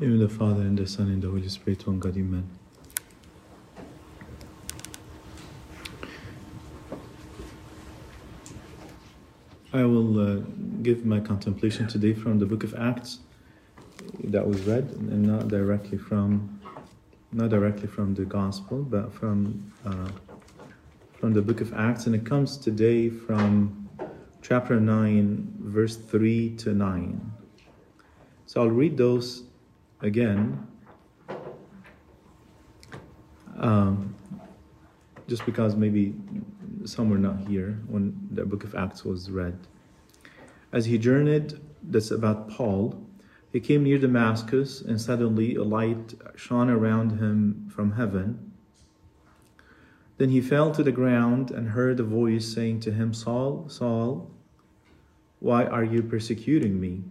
In the Father, and the Son, and the Holy Spirit, one God, Amen. I will uh, give my contemplation today from the book of Acts that was read, and not directly from, not directly from the Gospel, but from uh, from the book of Acts, and it comes today from chapter nine, verse three to nine. So I'll read those again, um, just because maybe some were not here when the book of Acts was read. As he journeyed, that's about Paul, he came near Damascus, and suddenly a light shone around him from heaven. Then he fell to the ground and heard a voice saying to him, Saul, Saul, why are you persecuting me?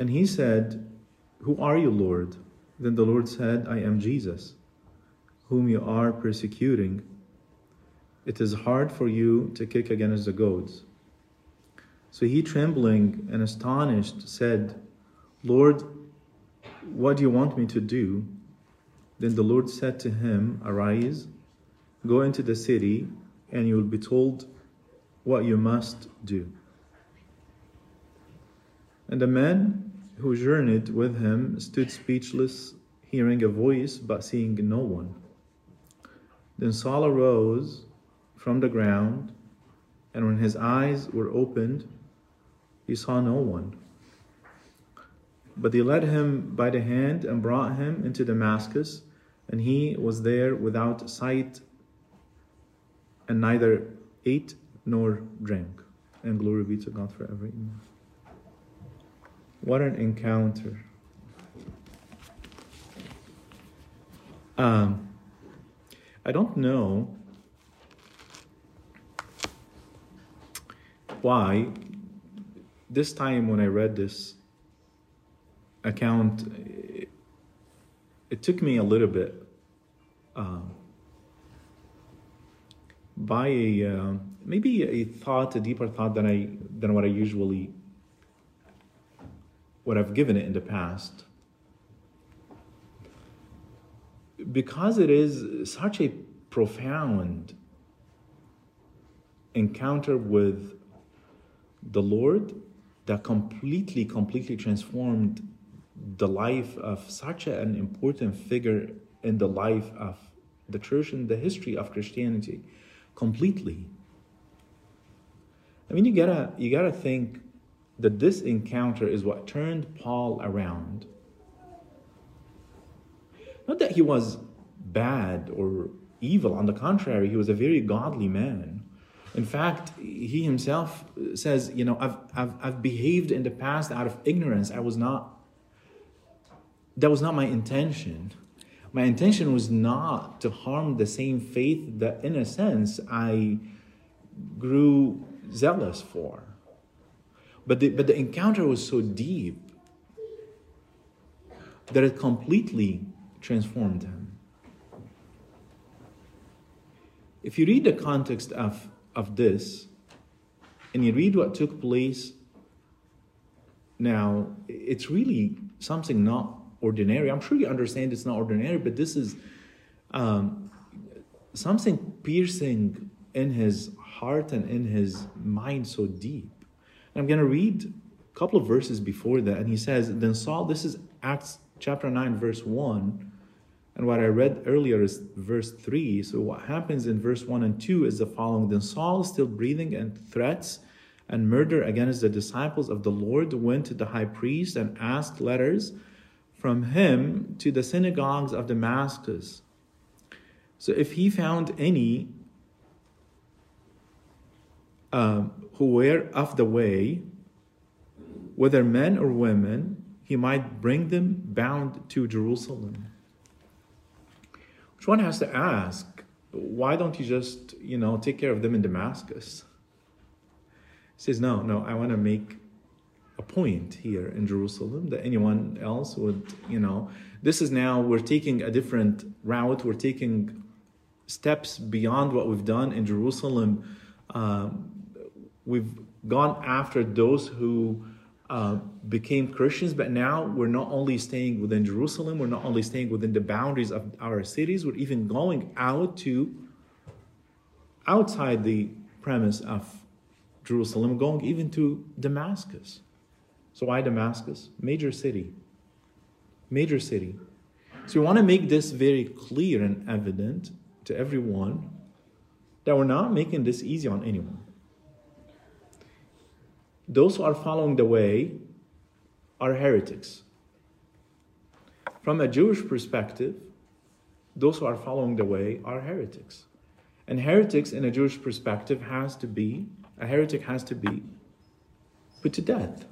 And he said, Who are you, Lord? Then the Lord said, I am Jesus, whom you are persecuting. It is hard for you to kick against the goads. So he, trembling and astonished, said, Lord, what do you want me to do? Then the Lord said to him, Arise, go into the city, and you will be told what you must do. And the man who journeyed with him stood speechless, hearing a voice, but seeing no one. Then Saul arose from the ground, and when his eyes were opened, he saw no one. But they led him by the hand and brought him into Damascus, and he was there without sight, and neither ate nor drank. And glory be to God forever. Amen. What an encounter. Um, I don't know why this time when I read this account, it, it took me a little bit uh, by a uh, maybe a thought, a deeper thought than I than what I usually what I've given it in the past. Because it is such a profound encounter with the Lord that completely, completely transformed the life of such an important figure in the life of the church and the history of Christianity completely. I mean, you gotta you gotta think that this encounter is what turned Paul around. Not that he was bad or evil, on the contrary, he was a very godly man. In fact, he himself says, You know, I've, I've, I've behaved in the past out of ignorance. I was not, that was not my intention. My intention was not to harm the same faith that, in a sense, I grew zealous for. But the, but the encounter was so deep that it completely transformed him. If you read the context of, of this, and you read what took place now, it's really something not ordinary. I'm sure you understand it's not ordinary, but this is um, something piercing in his heart and in his mind so deep. I'm going to read a couple of verses before that. And he says, Then Saul, this is Acts chapter 9, verse 1. And what I read earlier is verse 3. So what happens in verse 1 and 2 is the following Then Saul, still breathing and threats and murder against the disciples of the Lord, went to the high priest and asked letters from him to the synagogues of Damascus. So if he found any uh, who were of the way, whether men or women, he might bring them bound to Jerusalem. Which one has to ask, why don't you just, you know, take care of them in Damascus? He says, no, no, I want to make a point here in Jerusalem that anyone else would, you know, this is now, we're taking a different route, we're taking steps beyond what we've done in Jerusalem. Um, we've gone after those who uh, became Christians, but now we're not only staying within Jerusalem, we're not only staying within the boundaries of our cities, we're even going out to outside the premise of Jerusalem, going even to Damascus. So, why Damascus? Major city. Major city. So, we want to make this very clear and evident to everyone that we're not making this easy on anyone those who are following the way are heretics. From a Jewish perspective, those who are following the way are heretics. And heretics in a Jewish perspective has to be, a heretic has to be put to death.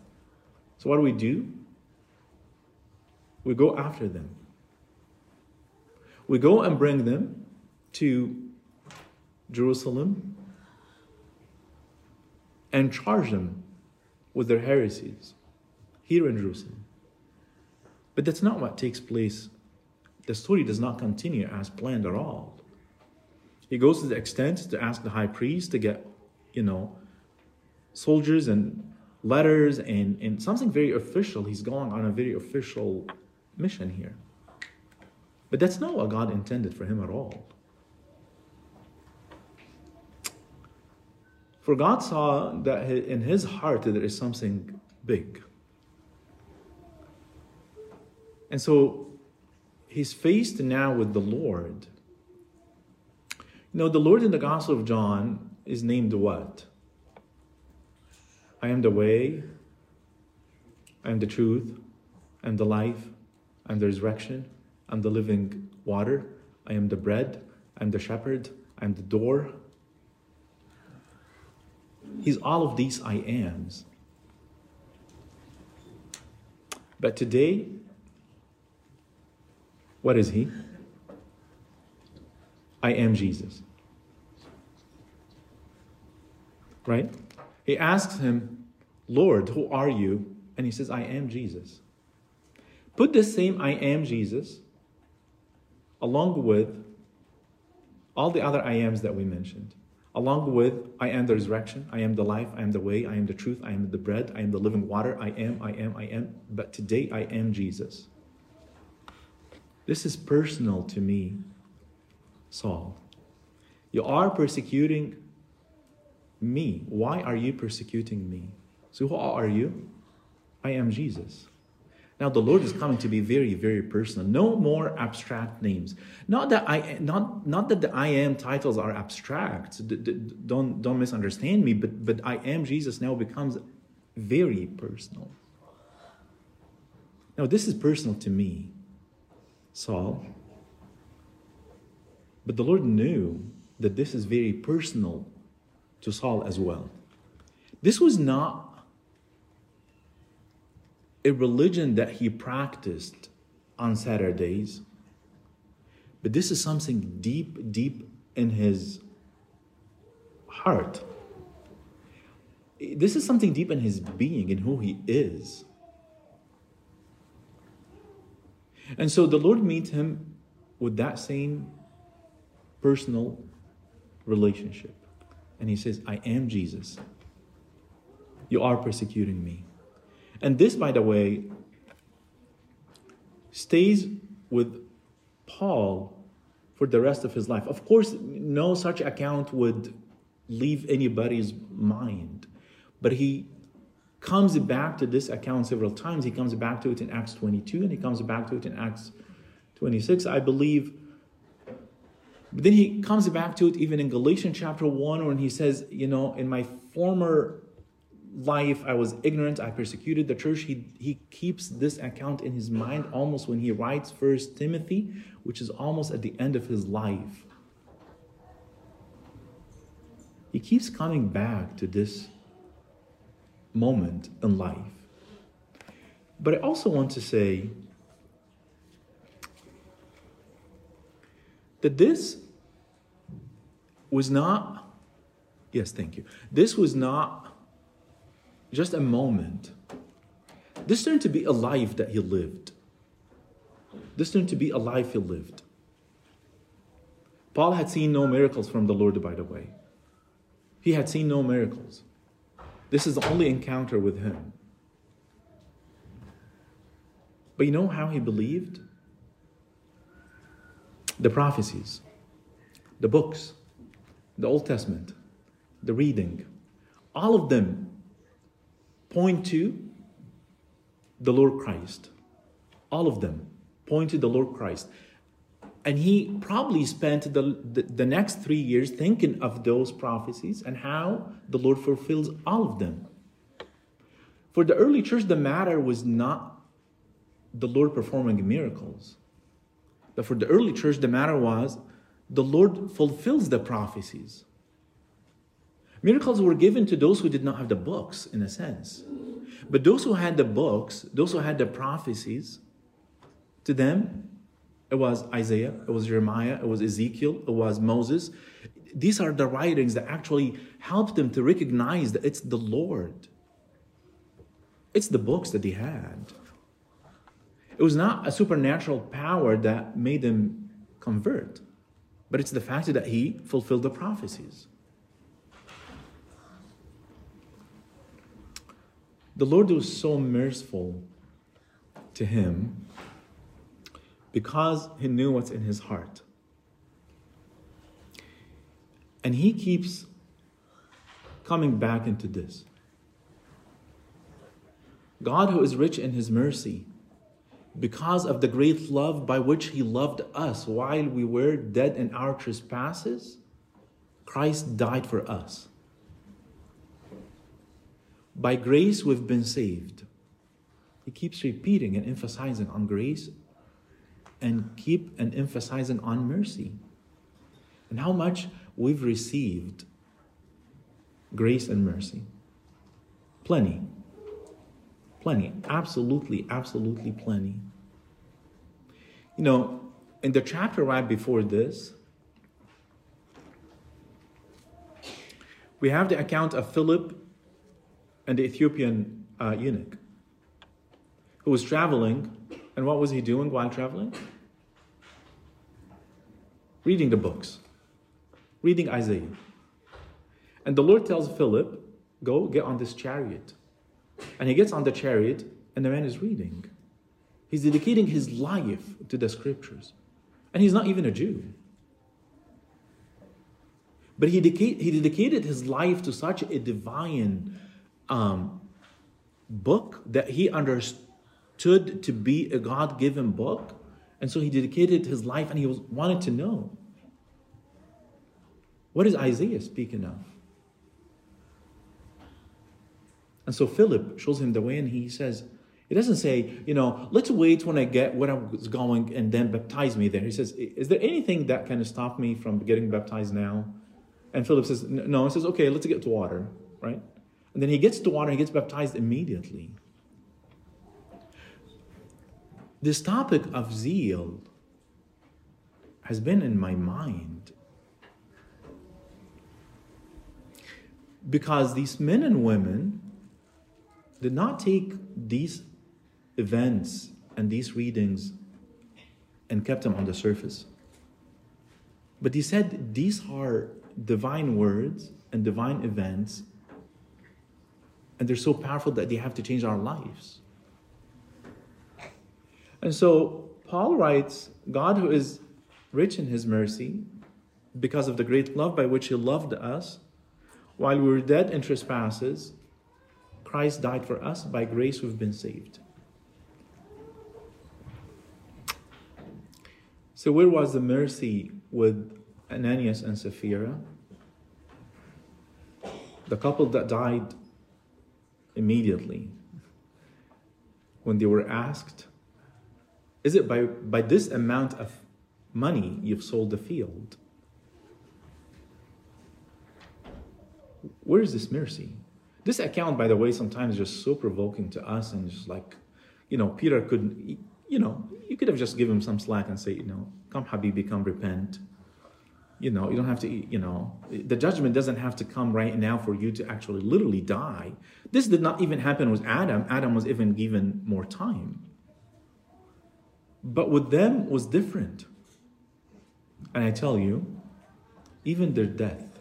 So what do we do? We go after them. We go and bring them to Jerusalem and charge them with their heresies here in Jerusalem. But that's not what takes place. The story does not continue as planned at all. He goes to the extent to ask the high priest to get, you know, soldiers and letters and, and something very official. He's going on a very official mission here. But that's not what God intended for him at all. For God saw that in his heart there is something big. And so he's faced now with the Lord. You know, the Lord in the Gospel of John is named what? I am the way, I am the truth, I am the life, I am the resurrection, I am the living water, I am the bread, I am the shepherd, I am the door. He's all of these I ams. But today, what is he? I am Jesus. Right? He asks him, Lord, who are you? And he says, I am Jesus. Put the same I am Jesus along with all the other I ams that we mentioned along with I am the resurrection, I am the life, I am the way, I am the truth, I am the bread, I am the living water, I am, I am, I am. But today I am Jesus. This is personal to me, Saul. You are persecuting me. Why are you persecuting me? So, who are you? I am Jesus. Now the Lord is coming to be very, very personal. No more abstract names. Not that I not not that the I am titles are abstract. Don't don't misunderstand me. But but I am Jesus now becomes very personal. Now this is personal to me, Saul. But the Lord knew that this is very personal to Saul as well. This was not a religion that he practiced on Saturdays, but this is something deep, deep in his heart. This is something deep in his being, in who he is. And so the Lord meets him with that same personal relationship. And he says, I am Jesus. You are persecuting me. And this, by the way, stays with Paul for the rest of his life. Of course, no such account would leave anybody's mind, but he comes back to this account several times. He comes back to it in Acts 22 and he comes back to it in Acts 26, I believe. But then he comes back to it even in Galatians chapter 1 when he says, You know, in my former life I was ignorant, I persecuted the church. He, he keeps this account in his mind almost when he writes First Timothy, which is almost at the end of his life. He keeps coming back to this moment in life. But I also want to say that this was not, yes, thank you. This was not just a moment. This turned to be a life that he lived. This turned to be a life he lived. Paul had seen no miracles from the Lord, by the way. He had seen no miracles. This is the only encounter with him. But you know how he believed? The prophecies, the books, the Old Testament, the reading, all of them point to the Lord Christ. All of them point to the Lord Christ. And he probably spent the, the, the, next three years thinking of those prophecies and how the Lord fulfills all of them. For the early church, the matter was not the Lord performing miracles. But for the early church, the matter was the Lord fulfills the prophecies. Miracles were given to those who did not have the books, in a sense. But those who had the books, those who had the prophecies, to them, it was Isaiah, it was Jeremiah, it was Ezekiel, it was Moses. These are the writings that actually help them to recognize that it's the Lord. It's the books that they had. It was not a supernatural power that made them convert, but it's the fact that he fulfilled the prophecies. The Lord was so merciful to him because he knew what's in his heart. And he keeps coming back into this. God, who is rich in his mercy, because of the great love by which he loved us while we were dead in our trespasses, Christ died for us. By grace, we've been saved. He keeps repeating and emphasizing on grace and keep and emphasizing on mercy and how much we've received grace and mercy. Plenty. Plenty. Absolutely, absolutely plenty. You know, in the chapter right before this, we have the account of Philip and the Ethiopian uh, eunuch who was traveling. And what was he doing while traveling? Reading the books, reading Isaiah. And the Lord tells Philip, Go get on this chariot. And he gets on the chariot, and the man is reading. He's dedicating his life to the scriptures. And he's not even a Jew. But he, dedicated, he dedicated his life to such a divine um, book that he understood to be a God given book. And so he dedicated his life and he was, wanted to know what is Isaiah speaking of? And so Philip shows him the way and he says, it doesn't say, you know, let's wait when I get where I was going and then baptize me there. He says, is there anything that can stop me from getting baptized now? And Philip says, no. He says, okay, let's get to water, right? And then he gets to water and he gets baptized immediately. This topic of zeal has been in my mind because these men and women did not take these events and these readings and kept them on the surface. But he said these are divine words and divine events, and they're so powerful that they have to change our lives. And so Paul writes God, who is rich in his mercy, because of the great love by which he loved us, while we were dead in trespasses, Christ died for us. By grace, we've been saved. So, where was the mercy with Ananias and Sapphira? The couple that died immediately when they were asked, Is it by, by this amount of money you've sold the field? Where is this mercy? This account, by the way, sometimes just so provoking to us and just like, you know, Peter couldn't, you know, you could have just given him some slack and say, you know, come Habibi, come repent. You know, you don't have to, you know, the judgment doesn't have to come right now for you to actually literally die. This did not even happen with Adam. Adam was even given more time. But with them was different. And I tell you, even their death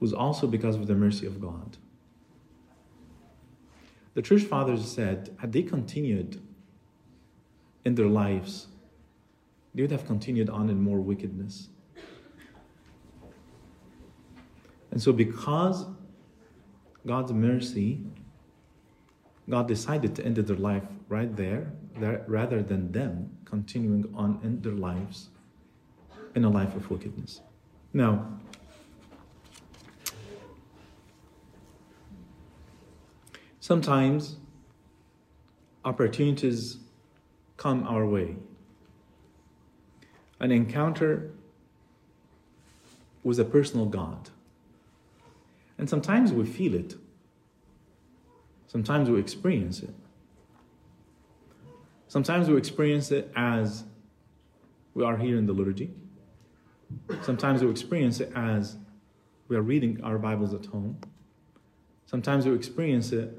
was also because of the mercy of God. The church fathers said, had they continued in their lives, they would have continued on in more wickedness. And so, because God's mercy, God decided to end their life right there, rather than them continuing on in their lives in a life of wickedness. Now, sometimes opportunities come our way. An encounter with a personal God. And sometimes we feel it. Sometimes we experience it. Sometimes we experience it as we are here in the liturgy. Sometimes we experience it as we are reading our Bibles at home. Sometimes we experience it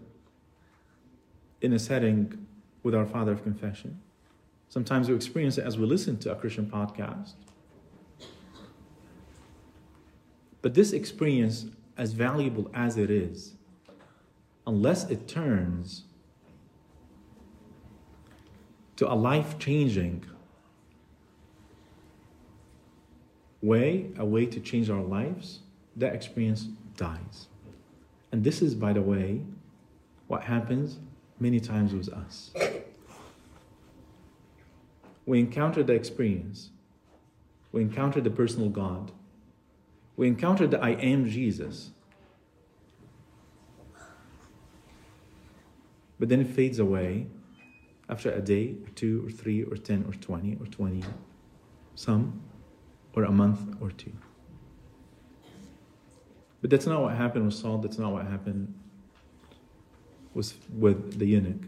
in a setting with our Father of Confession. Sometimes we experience it as we listen to a Christian podcast. But this experience, as valuable as it is, unless it turns to a life changing way, a way to change our lives, that experience dies. And this is, by the way, what happens many times with us. We encounter the experience, we encounter the personal God, we encounter the I am Jesus. But then it fades away after a day, or two, or three, or 10, or 20, or 20, some, or a month or two. But that's not what happened with Saul, that's not what happened with, with the eunuch.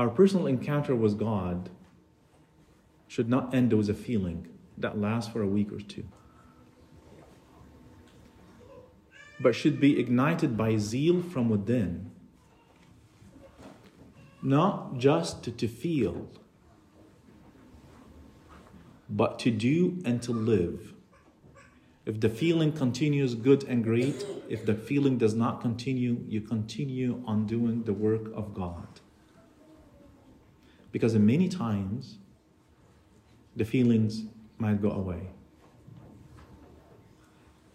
Our personal encounter with God should not end with a feeling that lasts for a week or two. but should be ignited by zeal from within. Not just to, to feel, but to do and to live. If the feeling continues good and great, if the feeling does not continue, you continue on doing the work of God. Because many times, the feelings might go away.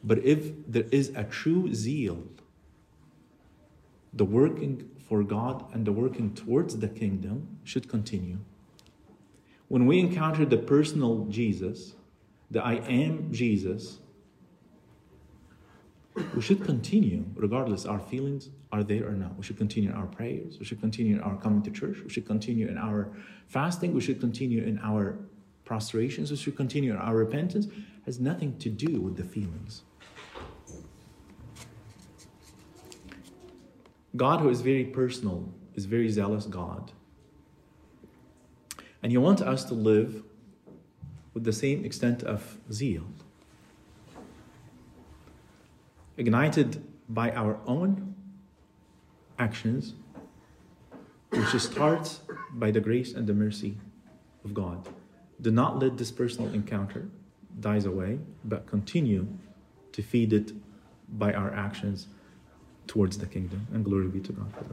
But if there is a true zeal, the working for God and the working towards the kingdom should continue. When we encounter the personal Jesus, the I am Jesus, we should continue, regardless our feelings are there or not. We should continue in our prayers. We should continue in our coming to church. We should continue in our fasting. We should continue in our prostrations. We should continue in our repentance. It has nothing to do with the feelings. God, who is very personal, is very zealous God. And He wants us to live with the same extent of zeal, ignited by our own actions, which starts by the grace and the mercy of God. Do not let this personal encounter dies away, but continue to feed it by our actions towards the kingdom. And glory be to God for